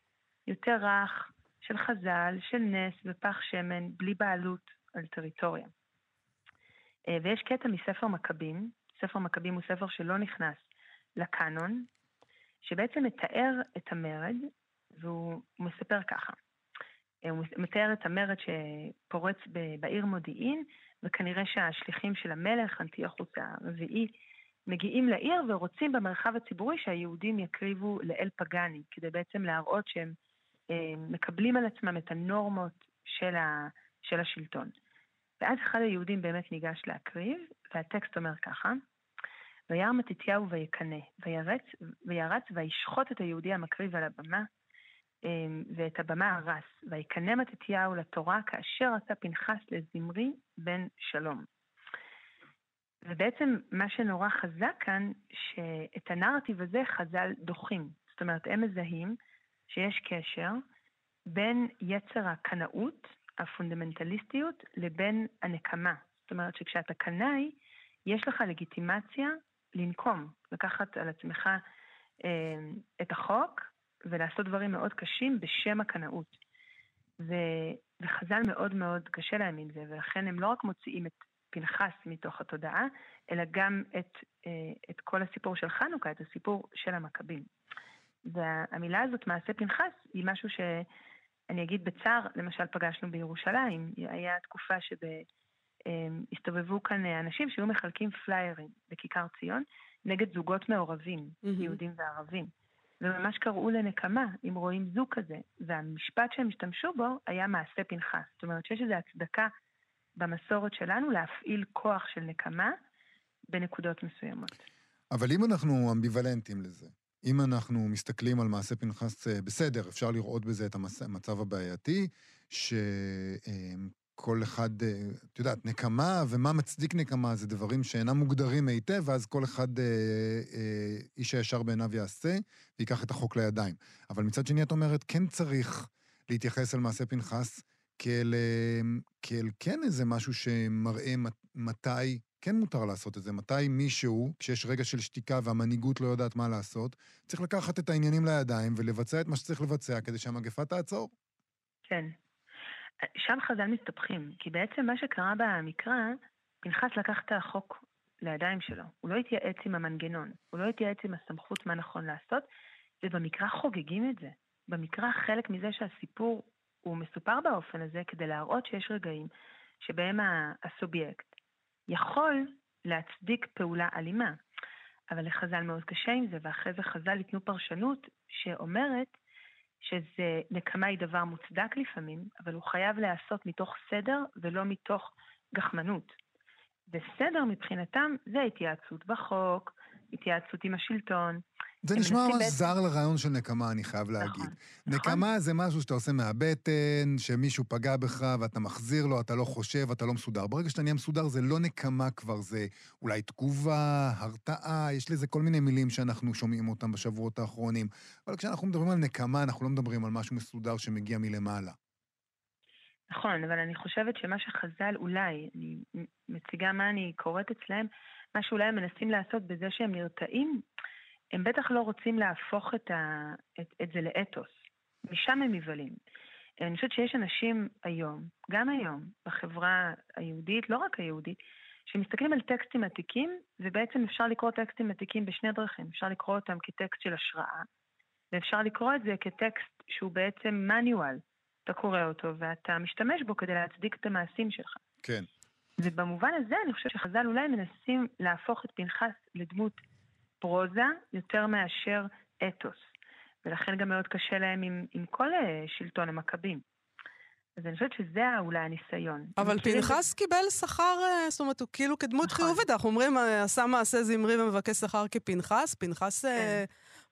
יותר רך של חז"ל, של נס ופח שמן, בלי בעלות על טריטוריה. אה, ויש קטע מספר מכבים, ספר מכבים הוא ספר שלא נכנס לקאנון, שבעצם מתאר את המרד, והוא מספר ככה. הוא מתאר את המרד שפורץ בעיר מודיעין, וכנראה שהשליחים של המלך, אנטיוכוס הרביעי, מגיעים לעיר ורוצים במרחב הציבורי שהיהודים יקריבו לאל פגאני, כדי בעצם להראות שהם אה, מקבלים על עצמם את הנורמות של, ה, של השלטון. ואז אחד היהודים באמת ניגש להקריב, והטקסט אומר ככה: וירא מתתיהו ויקנא, וירץ, וירץ וישחוט את היהודי המקריב על הבמה, ואת הבמה הרס, ויקנא מתתיהו לתורה כאשר עשה פנחס לזמרי בן שלום. ובעצם מה שנורא חזק כאן, שאת הנרטיב הזה חז"ל דוחים. זאת אומרת, הם מזהים שיש קשר בין יצר הקנאות, הפונדמנטליסטיות, לבין הנקמה. זאת אומרת שכשאתה קנאי, יש לך לגיטימציה לנקום, לקחת על עצמך אה, את החוק ולעשות דברים מאוד קשים בשם הקנאות. ו, וחז"ל מאוד מאוד קשה להם עם זה, ולכן הם לא רק מוציאים את פנחס מתוך התודעה, אלא גם את, אה, את כל הסיפור של חנוכה, את הסיפור של המכבים. והמילה הזאת, מעשה פנחס, היא משהו שאני אגיד בצער, למשל פגשנו בירושלים, היה תקופה שהסתובבו כאן אנשים שהיו מחלקים פליירים בכיכר ציון נגד זוגות מעורבים, mm-hmm. יהודים וערבים. וממש קראו לנקמה אם רואים זוג כזה, והמשפט שהם השתמשו בו היה מעשה פנחס. זאת אומרת שיש איזו הצדקה במסורת שלנו להפעיל כוח של נקמה בנקודות מסוימות. אבל אם אנחנו אמביוולנטים לזה, אם אנחנו מסתכלים על מעשה פנחס, אה, בסדר, אפשר לראות בזה את המצב הבעייתי, שכל אחד, אה, את יודעת, נקמה ומה מצדיק נקמה זה דברים שאינם מוגדרים היטב, ואז כל אחד, אה, אה, איש הישר בעיניו יעשה, ויקח את החוק לידיים. אבל מצד שני, את אומרת, כן צריך להתייחס אל מעשה פנחס כאל, כאל כן איזה משהו שמראה מתי כן מותר לעשות את זה. מתי מישהו, כשיש רגע של שתיקה והמנהיגות לא יודעת מה לעשות, צריך לקחת את העניינים לידיים ולבצע את מה שצריך לבצע כדי שהמגפה תעצור. כן. שם חז"ל מסתבכים, כי בעצם מה שקרה במקרא, פנחס לקח את החוק לידיים שלו. הוא לא התייעץ עם המנגנון, הוא לא התייעץ עם הסמכות מה נכון לעשות, ובמקרא חוגגים את זה. במקרא חלק מזה שהסיפור הוא מסופר באופן הזה כדי להראות שיש רגעים שבהם הסובייקט יכול להצדיק פעולה אלימה. אבל לחז"ל מאוד קשה עם זה, ואחרי זה חז"ל ייתנו פרשנות שאומרת שזה, נקמה היא דבר מוצדק לפעמים, אבל הוא חייב להיעשות מתוך סדר ולא מתוך גחמנות. וסדר מבחינתם זה התייעצות בחוק, התייעצות עם השלטון, זה נשמע ממש בעצם- זר לרעיון של נקמה, אני חייב להגיד. נכון. נקמה זה משהו שאתה עושה מהבטן, שמישהו פגע בך ואתה מחזיר לו, אתה לא חושב, אתה לא מסודר. ברגע שאתה נהיה מסודר זה לא נקמה כבר, זה אולי תגובה, הרתעה, יש לזה כל מיני מילים שאנחנו שומעים אותם בשבועות האחרונים. אבל כשאנחנו מדברים על נקמה, אנחנו לא מדברים על משהו מסודר שמגיע מלמעלה. נכון, אבל אני חושבת שמה שחז"ל אולי, אני מציגה מה אני קוראת אצלהם, מה שאולי הם מנסים לעשות בזה שהם נרתעים, הם בטח לא רוצים להפוך את, ה, את, את זה לאתוס. משם הם מבלים. אני חושבת שיש אנשים היום, גם היום, בחברה היהודית, לא רק היהודית, שמסתכלים על טקסטים עתיקים, ובעצם אפשר לקרוא טקסטים עתיקים בשני דרכים. אפשר לקרוא אותם כטקסט של השראה, ואפשר לקרוא את זה כטקסט שהוא בעצם manual. אתה קורא אותו ואתה משתמש בו כדי להצדיק את המעשים שלך. כן. ובמובן הזה אני חושבת שחז"ל אולי מנסים להפוך את פנחס לדמות פרוזה יותר מאשר אתוס. ולכן גם מאוד קשה להם עם, עם כל אה, שלטון המכבים. אז אני חושבת שזה אולי הניסיון. אבל פנחס קיבל שכר, אה, זאת אומרת, הוא כאילו כדמות נכון. חיובית. אנחנו אומרים, אה, עשה מעשה זמרי ומבקש שכר כפנחס. פנחס, אה,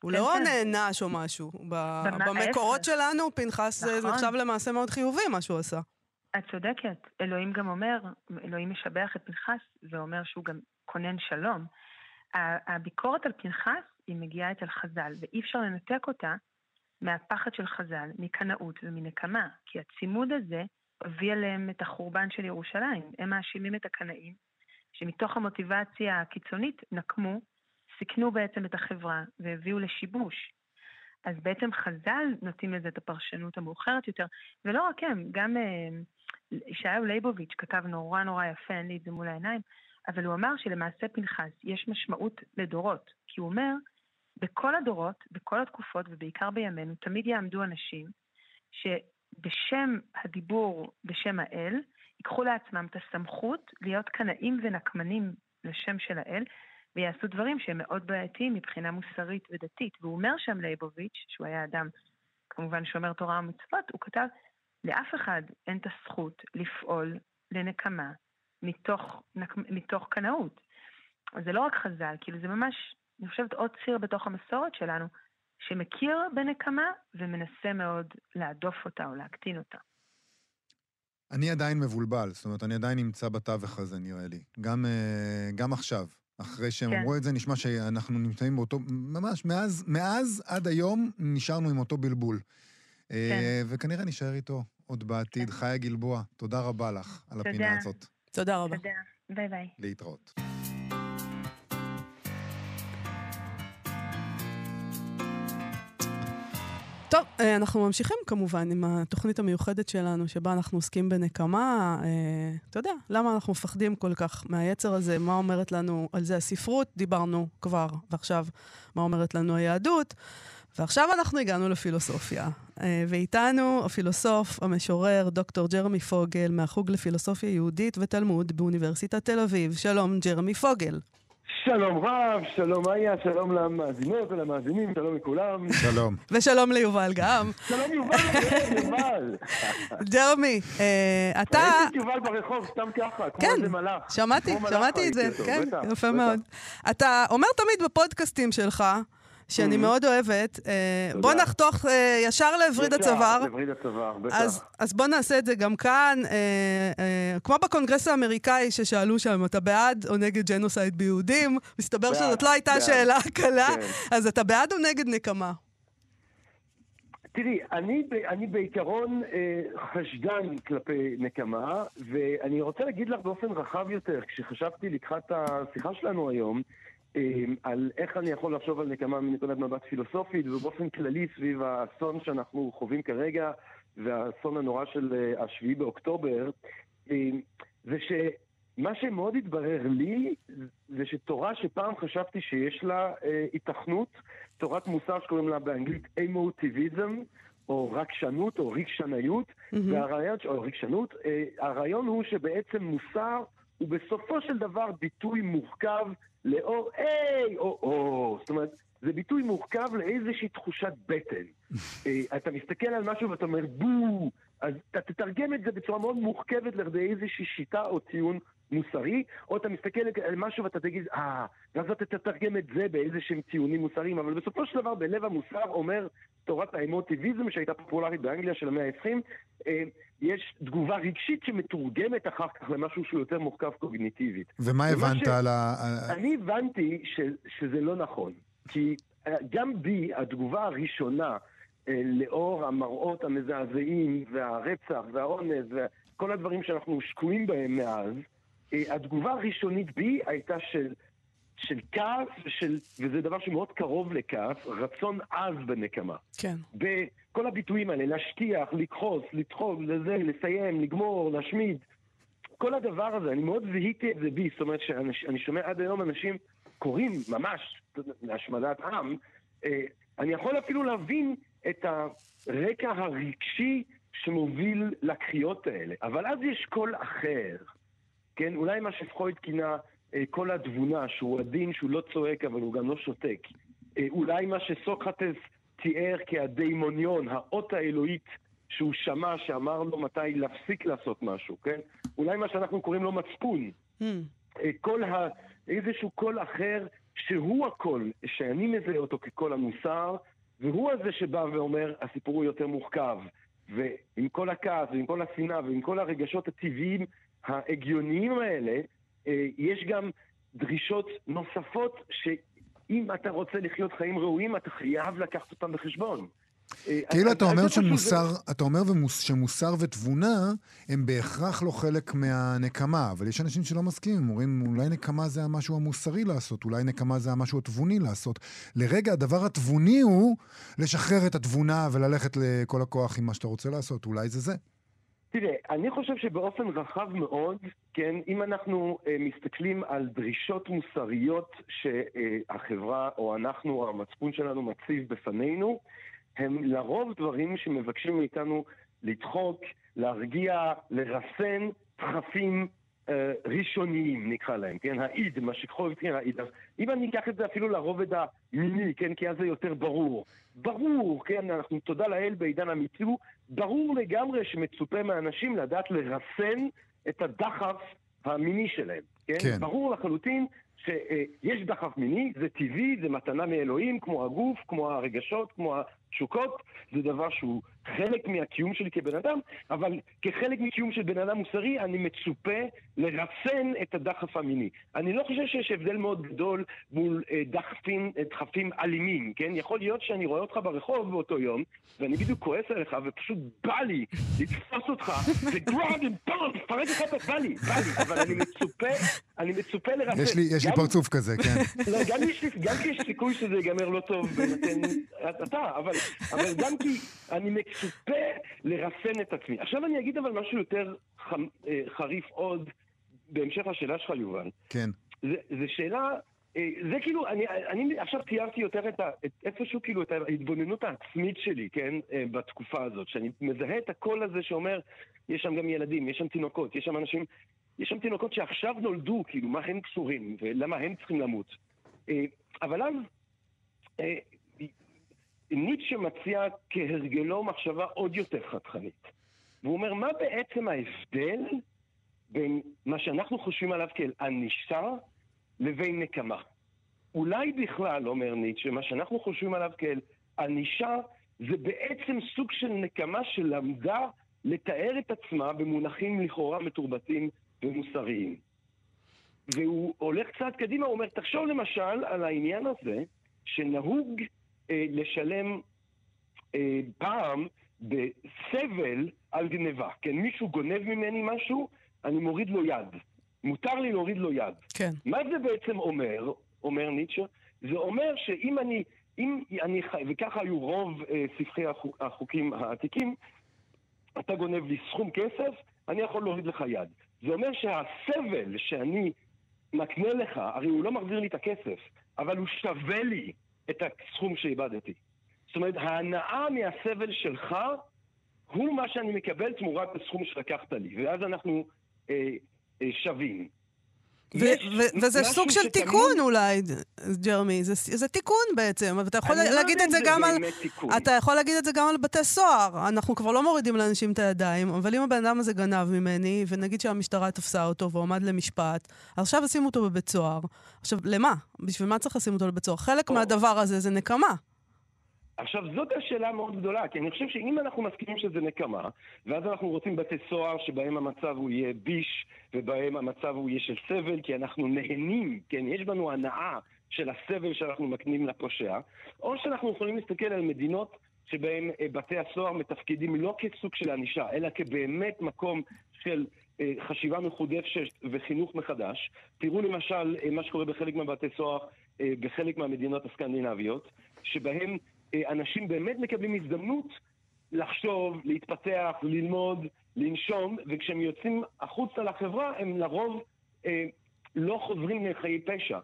הוא כן, לא כן. נענש או משהו. ב- במקורות. שלנו, פנחס נכון. נחשב למעשה מאוד חיובי, מה שהוא עשה. את צודקת. אלוהים גם אומר, אלוהים משבח את פנחס ואומר שהוא גם כונן שלום. הביקורת על פנחס היא מגיעה אצל חז"ל, ואי אפשר לנתק אותה מהפחד של חז"ל, מקנאות ומנקמה, כי הצימוד הזה הביא עליהם את החורבן של ירושלים. הם מאשימים את הקנאים, שמתוך המוטיבציה הקיצונית נקמו, סיכנו בעצם את החברה והביאו לשיבוש. אז בעצם חז"ל נותנים לזה את הפרשנות המאוחרת יותר, ולא רק הם, גם אה, ישעיהו ליבוביץ' כתב נורא נורא יפה, אין לי את זה מול העיניים, אבל הוא אמר שלמעשה פנחס יש משמעות לדורות, כי הוא אומר, בכל הדורות, בכל התקופות ובעיקר בימינו, תמיד יעמדו אנשים שבשם הדיבור, בשם האל, ייקחו לעצמם את הסמכות להיות קנאים ונקמנים לשם של האל, ויעשו דברים שהם מאוד בעייתיים מבחינה מוסרית ודתית. והוא אומר שם ליבוביץ', שהוא היה אדם כמובן שומר תורה ומצוות, הוא כתב, לאף אחד אין את הזכות לפעול לנקמה מתוך, מתוך קנאות. אז זה לא רק חז"ל, כאילו זה ממש, אני חושבת, עוד ציר בתוך המסורת שלנו, שמכיר בנקמה ומנסה מאוד להדוף אותה או להקטין אותה. אני עדיין מבולבל, זאת אומרת, אני עדיין נמצא בתווך הזה, נראה לי. גם, אה, גם עכשיו. אחרי שהם כן. אמרו את זה, נשמע שאנחנו נמצאים באותו... ממש, מאז, מאז עד היום נשארנו עם אותו בלבול. אה, וכנראה נשאר איתו עוד בעתיד. כן. חיה גלבוע, תודה רבה לך על תודה. הפינה הזאת. תודה רבה. תודה. ביי ביי. להתראות. טוב, אה, אנחנו ממשיכים כמובן עם התוכנית המיוחדת שלנו, שבה אנחנו עוסקים בנקמה. אה, אתה יודע, למה אנחנו מפחדים כל כך מהיצר הזה? מה אומרת לנו על זה הספרות? דיברנו כבר, ועכשיו, מה אומרת לנו היהדות? ועכשיו אנחנו הגענו לפילוסופיה. אה, ואיתנו הפילוסוף, המשורר, דוקטור ג'רמי פוגל, מהחוג לפילוסופיה יהודית ותלמוד באוניברסיטת תל אביב. שלום, ג'רמי פוגל. שלום רב, שלום איה, שלום למאזינות ולמאזינים, שלום לכולם. שלום. ושלום ליובל גם. שלום יובל, כן, יובל. ג'רמי, אה, אתה... ראיתי את יובל ברחוב, סתם ככה, כמו כן, איזה מלאך. שמעתי, כמו מלאך שמעתי את זה, כן, יפה. מאוד. אתה אומר תמיד בפודקאסטים שלך, שאני Mhm. מאוד אוהבת, אה. בוא נחתוך אה, ישר לווריד הצוואר. לווריד הצוואר, בטח. אז, אז בוא נעשה את זה גם כאן. אה, כמו בקונגרס האמריקאי ששאלו שם, אתה בעד או נגד genocide ביהודים? מסתבר בעד, שזאת לא הייתה בעד. שאלה קלה. כן. אז אתה בעד או נגד נקמה? תראי, אני, אני בעיקרון אה, חשדן כלפי נקמה, ואני רוצה להגיד לך באופן רחב יותר, כשחשבתי לקראת השיחה שלנו היום, אה, על איך אני יכול לחשוב על נקמה מנקודת מבט פילוסופית, ובאופן כללי סביב האסון שאנחנו חווים כרגע, והאסון הנורא של אה, השביעי באוקטובר, אה, זה שמה שמאוד התברר לי, זה שתורה שפעם חשבתי שיש לה אה, היתכנות, תורת מוסר שקוראים לה באנגלית אמוטיביזם, או רגשנות, או רגשניות, מהמם. והרעיון, או רגשנות, אה, הרעיון הוא שבעצם מוסר הוא בסופו של דבר ביטוי מורכב לאור איי או או. זאת אומרת, זה ביטוי מורכב לאיזושהי תחושת בטן. אה, אתה מסתכל על משהו ואתה אומר בואו, אז אתה תתרגם את זה בצורה מאוד מורכבת לכדי איזושהי שיטה או טיעון מוסרי, או אתה מסתכל על משהו ואתה תגיד, אה, ואז אתה תתרגם את זה באיזה שהם טיעונים מוסריים, אבל בסופו של דבר בלב המוסר אומר תורת האמוטיביזם שהייתה פופולרית באנגליה של המאה ה-20, אה, יש תגובה רגשית שמתורגמת אחר כך למשהו שהוא יותר מורכב קוגניטיבית. ומה הבנת ש... על ה... אני הבנתי ש... שזה לא נכון, כי אה, גם בי התגובה הראשונה לאור המראות המזעזעים והרצח והאונס וכל הדברים שאנחנו שקועים בהם מאז, אה, התגובה הראשונית בי הייתה של, של כעס, ושל, וזה דבר שמאוד קרוב לכעס, רצון עז בנקמה. כן. בכל הביטויים האלה, להשטיח, לכחוס, לדחוק, לזה, לסיים, לגמור, להשמיד. כל הדבר הזה, אני מאוד זיהיתי את זה בי, זאת אומרת שאני שומע עד היום אנשים קוראים ממש להשמדת עם, אה, אני יכול אפילו להבין את הרקע הרגשי שמוביל לקריאות האלה, אבל אז יש קול אחר. כן? אולי מה שפרויד כינה אה, קול התבונה, שהוא עדין, שהוא לא צועק, אבל הוא גם לא שותק. אה, אולי מה שסוקרטס תיאר כה daimonion, האות האלוהית שהוא שמע, שאמר לו מתי להפסיק לעשות משהו, כן? אולי מה שאנחנו קוראים לו מצפון. Mm. אה, כל ה... איזשהו קול אחר, שהוא הקול, שאני מזהה אותו כקול המוסר, והוא הזה שבא ואומר, הסיפור הוא יותר מורכב. ועם כל הכעס ועם כל השנאה ועם כל הרגשות הטבעיים ההגיוניים האלה, אה, יש גם דרישות נוספות שאם אתה רוצה לחיות חיים ראויים, אתה חייב לקחת אותם בחשבון. אה, כאילו אתה אומר שמוסר, אתה אומר שמוסר ותבונה הם בהכרח לא חלק מהנקמה, אבל יש אנשים שלא מסכימים, אומרים אולי נקמה זה המשהו המוסרי לעשות, אולי נקמה זה המשהו התבוני לעשות. לרגע הדבר התבוני הוא לשחרר את התבונה וללכת לכל הכוח עם מה שאתה רוצה לעשות, אולי זה זה. תראה, אני חושב שבאופן רחב מאוד, כן, אם אנחנו אה, מסתכלים על דרישות מוסריות שהחברה או אנחנו או המצפון שלנו מציב בפנינו, הם לרוב דברים שמבקשים מאיתנו לדחוק, להרגיע, לרסן דחפים אה, ראשוניים, נקרא להם, כן? האיד, מה שקחו כן, האיד. אז אם אני אקח את זה אפילו לרובד המיני, כן? כי אז זה יותר ברור. ברור, כן? אנחנו, תודה לאל, בעידן המיצו, ברור לגמרי שמצופה מאנשים לדעת לרסן את הדחף המיני שלהם, כן? כן. ברור לחלוטין שיש דחף מיני, זה טבעי, זה מתנה מאלוהים, כמו הגוף, כמו הרגשות, כמו התשוקות, זה דבר שהוא חלק מהקיום שלי כבן אדם, אבל כחלק מקיום של בן אדם מוסרי, אני מצופה לרסן את הדחף המיני. אני לא חושב שיש הבדל מאוד גדול מול אה, דחפים, אה, דחפים אלימים, כן? יכול להיות שאני רואה אותך ברחוב באותו יום, ואני בדיוק כועס עליך, ופשוט בא לי לתפוס אותך, וגראד ופארט, פרק לך, בא לי, בא לי, אבל אני מצופה, אני מצופה לרסן. יש לי, יש לי פרצוף כזה, כן. לא, גם כי יש סיכוי שזה ייגמר לא טוב, אתה, אבל, אבל גם כי אני מצופה לרסן את עצמי. עכשיו אני אגיד אבל משהו יותר אה, חריף עוד, בהמשך לשאלה שלך, יובל. כן. זו שאלה, אה, זה כאילו, אני, אני עכשיו תיארתי יותר את, ה, את איפשהו כאילו את ההתבוננות העצמית שלי, כן, אה, בתקופה הזאת, שאני מזהה את הקול הזה שאומר, יש שם גם ילדים, יש שם תינוקות, יש שם אנשים, יש שם תינוקות שעכשיו נולדו, כאילו, מה הם קשורים, ולמה הם צריכים למות. אבל אז ניטשה מציע כהרגלו מחשבה עוד יותר חתכנית. והוא אומר, מה בעצם ההבדל בין מה שאנחנו חושבים עליו כאל ענישה לבין נקמה? אולי בכלל, אומר ניטשה, מה שאנחנו חושבים עליו כאל ענישה זה בעצם סוג של נקמה שלמדה לתאר את עצמה במונחים לכאורה מתורבתים ומוסריים. והוא הולך קצת קדימה, הוא אומר, תחשוב למשל על העניין הזה שנהוג אה, לשלם אה, פעם בסבל על גניבה. כן, מישהו גונב ממני משהו, אני מוריד לו יד. מותר לי להוריד לו יד. כן. מה זה בעצם אומר, אומר ניטשה? זה אומר שאם אני, אם אני חי, וככה היו רוב אה, ספחי החוק, החוקים העתיקים, אתה גונב לי סכום כסף, אני יכול להוריד לך יד. זה אומר שהסבל שאני מקנה לך, הרי הוא לא מחזיר לי את הכסף, אבל הוא שווה לי את הסכום שאיבדתי. זאת אומרת, ההנאה מהסבל שלך הוא מה שאני מקבל תמורת הסכום שלקחת לי, ואז אנחנו אה, אה, שווים. וזה סוג של תיקון אולי, ג'רמי, זה, זה תיקון בעצם, אתה יכול לא להגיד את זה גם על... אתה יכול להגיד את זה גם על בתי סוהר. אנחנו כבר לא מורידים לאנשים את הידיים, אבל אם הבן אדם הזה גנב ממני, ונגיד שהמשטרה תפסה אותו והועמד למשפט, עכשיו ישימו אותו בבית סוהר. עכשיו, למה? בשביל מה צריך לשים אותו בבית סוהר? חלק או. מהדבר הזה זה נקמה. עכשיו, זאת השאלה המאוד גדולה, כי אני חושב שאם אנחנו מסכימים שזה נקמה, ואז אנחנו רוצים בתי סוהר שבהם המצב הוא יהיה ביש, ובהם המצב הוא יהיה של סבל, כי אנחנו נהנים, כן, יש בנו הנאה של הסבל שאנחנו מקנים לפושע, או שאנחנו יכולים להסתכל על מדינות שבהם אה, בתי הסוהר מתפקידים לא כסוג של ענישה, אלא כבאמת מקום של אה, חשיבה מחודשת וחינוך מחדש. תראו למשל אה, מה שקורה בחלק מהבתי סוהר בחלק מהמדינות הסקנדינביות, שבהם אנשים באמת מקבלים הזדמנות לחשוב, להתפתח, ללמוד, לנשום, וכשהם יוצאים החוצה לחברה, הם לרוב אה, לא חוזרים לחיי פשע.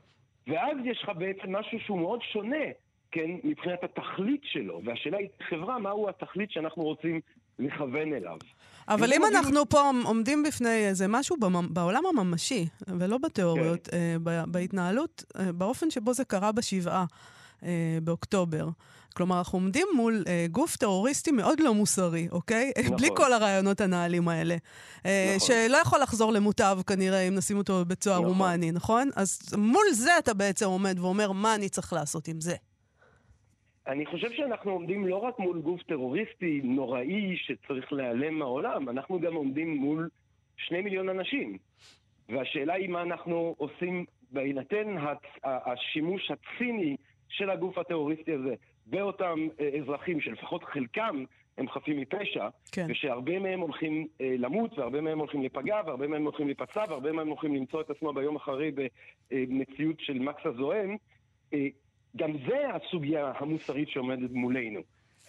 ואז יש לך בעצם משהו שהוא מאוד שונה, כן, מבחינת התכלית שלו. והשאלה היא, חברה, מהו התכלית שאנחנו רוצים לכוון אליו. אבל אם אנחנו פה עומדים בפני איזה משהו בעולם הממשי, ולא בתיאוריות, כן. אה, בהתנהלות, אה, באופן שבו זה קרה בשבעה אה, באוקטובר. כלומר, אנחנו עומדים מול אה, גוף טרוריסטי מאוד לא מוסרי, אוקיי? נכון. בלי כל הרעיונות הנעלים האלה. אה, נכון. שלא יכול לחזור למוטב כנראה אם נשים אותו בבית סוהר נכון. הומני, נכון? אז מול זה אתה בעצם עומד ואומר, מה אני צריך לעשות עם זה? אני חושב שאנחנו עומדים לא רק מול גוף טרוריסטי נוראי שצריך להיעלם מהעולם, אנחנו גם עומדים מול שני מיליון אנשים. והשאלה היא מה אנחנו עושים בהינתן השימוש הציני של הגוף הטרוריסטי הזה באותם אה, אזרחים שלפחות חלקם הם חפים מפשע, כן. ושהרבה מהם הולכים אה, למות, והרבה מהם הולכים להיפגע, והרבה מהם הולכים להיפצע, והרבה מהם הולכים למצוא את עצמו ביום אחרי במציאות של מקס הזוהם. אה, גם זה הסוגיה המוסרית שעומדת מולנו.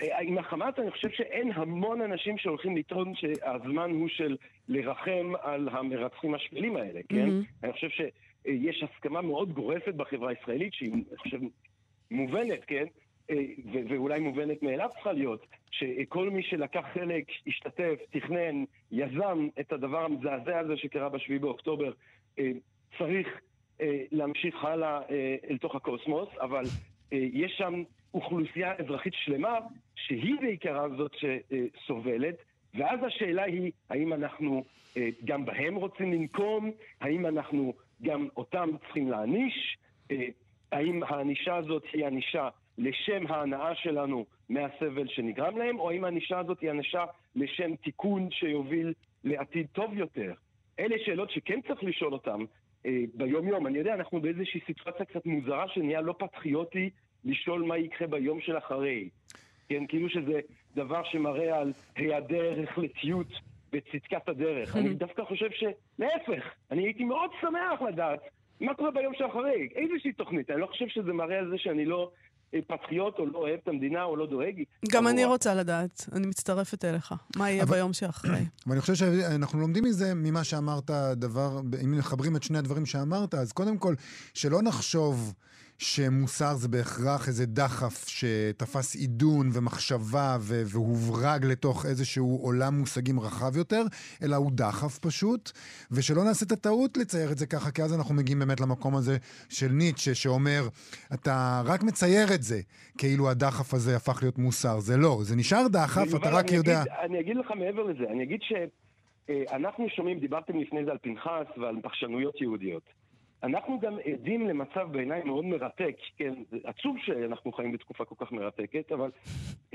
אה, עם החמאס אני חושב שאין המון אנשים שהולכים לטעון שהזמן הוא של לרחם על המרצחים השפלים האלה, כן? מהמם. אני חושב שיש הסכמה מאוד גורפת בחברה הישראלית, שהיא, אני חושב, מובנת, כן? אה, ואולי מובנת מאליו צריכה להיות, שכל מי שלקח חלק, השתתף, תכנן, יזם את הדבר המזעזע הזה שקרה ב-7 באוקטובר, אה, צריך אה, להמשיך הלאה אה, אל תוך הקוסמוס, אבל יש שם אוכלוסייה אזרחית שלמה שהיא בעיקרה זאת שסובלת, ואז השאלה היא, האם אנחנו גם בהם רוצים לנקום? האם אנחנו גם אותם צריכים להעניש? האם הענישה הזאת היא ענישה לשם ההנאה שלנו מהסבל שנגרם להם, או האם הענישה הזאת היא ענישה לשם תיקון שיוביל לעתיד טוב יותר? אלה שאלות שכן צריך לשאול אותן אה, ביום-יום. אני יודע, אנחנו באיזושהי סיטואציה קצת מוזרה שנהיה לא פטריוטי לשאול מה יקרה ביום של אחרי. כן, כאילו שזה דבר שמראה על היעדר החלטיות בצדקת הדרך. אני דווקא חושב שלהפך, אני הייתי מאוד שמח לדעת מה קורה ביום שאחרי, איזושהי תוכנית. אני לא חושב שזה מראה על זה שאני לא פטריוט או לא אוהב את המדינה או לא דואג. גם אני. רוצה לדעת, אני מצטרפת אליך. מה יהיה אבל- ביום שאחרי? ואני חושב שאנחנו לומדים מזה, ממה שאמרת, דבר, אם מחברים את שני הדברים שאמרת, אז קודם כל, שלא נחשוב שמוסר זה בהכרח איזה דחף שתפס עידון ומחשבה ו- והוברג לתוך איזשהו עולם מושגים רחב יותר, אלא הוא דחף פשוט, ושלא נעשה את הטעות לצייר את זה ככה, כי אז אנחנו מגיעים באמת למקום הזה של ניטשה, שאומר, אתה רק מצייר את זה, כאילו הדחף הזה הפך להיות מוסר. זה לא, זה נשאר דחף, אתה רק אני יודע... אגיד, אני אגיד לך מעבר לזה, אני אגיד שאנחנו שומעים, דיברתם לפני זה על פנחס ועל פרשנויות יהודיות. אנחנו גם עדים למצב בעיניי מאוד מרתק, כן, זה עצוב שאנחנו חיים בתקופה כל כך מרתקת, אבל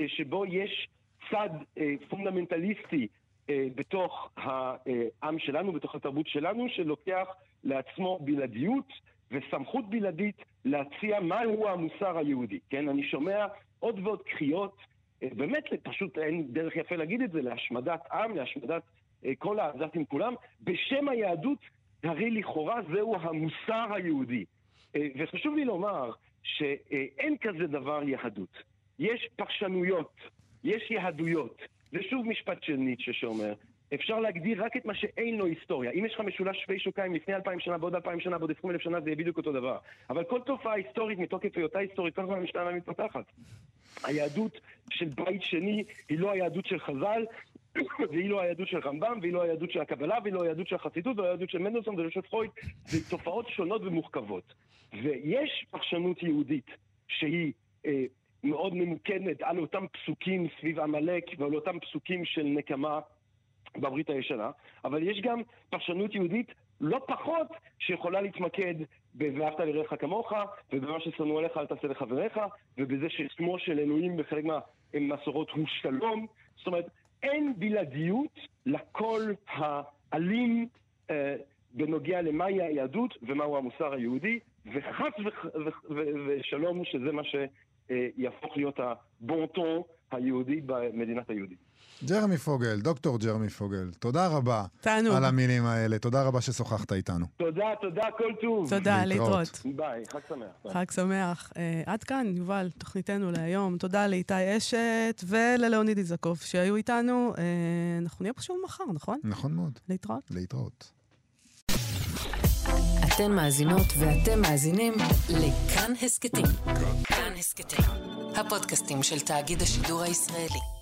אה, שבו יש צד אה, פונדמנטליסטי אה, בתוך העם שלנו, בתוך התרבות שלנו, שלוקח לעצמו בלעדיות וסמכות בלעדית להציע מהו המוסר היהודי. כן, אני שומע עוד ועוד קריאות, אה, באמת פשוט אין דרך יפה להגיד את זה, להשמדת עם, להשמדת אה, כל העזתים כולם, בשם היהדות, הרי לכאורה זהו המוסר היהודי. אה, וחשוב לי לומר שאין כזה דבר יהדות. יש פרשנויות, יש יהדויות. זה שוב משפט של ניטשה שאומר, אפשר להגדיר רק את מה שאין לו היסטוריה. אם יש לך משולש שווה שוקיים לפני אלפיים שנה, בעוד אלפיים שנה, בעוד עשרים אלף שנה, זה יהיה בדיוק אותו דבר. אבל כל תופעה היסטורית מתוקף היותה היסטורית, כל הזמן משתנה ומתפתחת. היהדות של בית שני היא לא היהדות של חז"ל, והיא לא היהדות של רמב"ם, והיא לא היהדות של הקבלה, והיא לא היהדות של החסידות, ולא היהדות של מנדלסון ולא של פרויד, זה תופעות שונות ומורכבות. ויש פרשנות יהודית שהיא אה, מאוד ממוקדת על אותם פסוקים סביב עמלק ועל אותם פסוקים של נקמה בברית הישנה, אבל יש גם פרשנות יהודית לא פחות שיכולה להתמקד ב"ואהבת לרעך כמוך", ובמה ששנוא עליך אל תעשה לחבריך, ובזה ששמו של אלוהים בחלק מהמסורות הוא שלום. זאת אומרת, אין בלעדיות לקול האלים אה, בנוגע למהי היהדות ומהו המוסר היהודי, וחס ושלום שזה מה שיהפוך להיות הבונטון היהודי במדינת היהודים. ג'רמי פוגל, דוקטור ג'רמי פוגל, תודה רבה. תענוג. על המילים האלה. תודה רבה ששוחחת איתנו. תודה, תודה, כל טוב. תודה, להתראות. ביי, חג שמח. ביי. חג שמח. אה, עד כאן, יובל, תוכניתנו להיום. תודה לאיתי אשת וללאוניד איזקוב שהיו איתנו. אה, אנחנו נהיה פה שוב מחר, נכון? נכון מאוד. להתראות. להתראות. אתן מאזינות ואתם מאזינים לכאן הסכתים. כאן הסכתים, הפודקאסטים של תאגיד השידור הישראלי.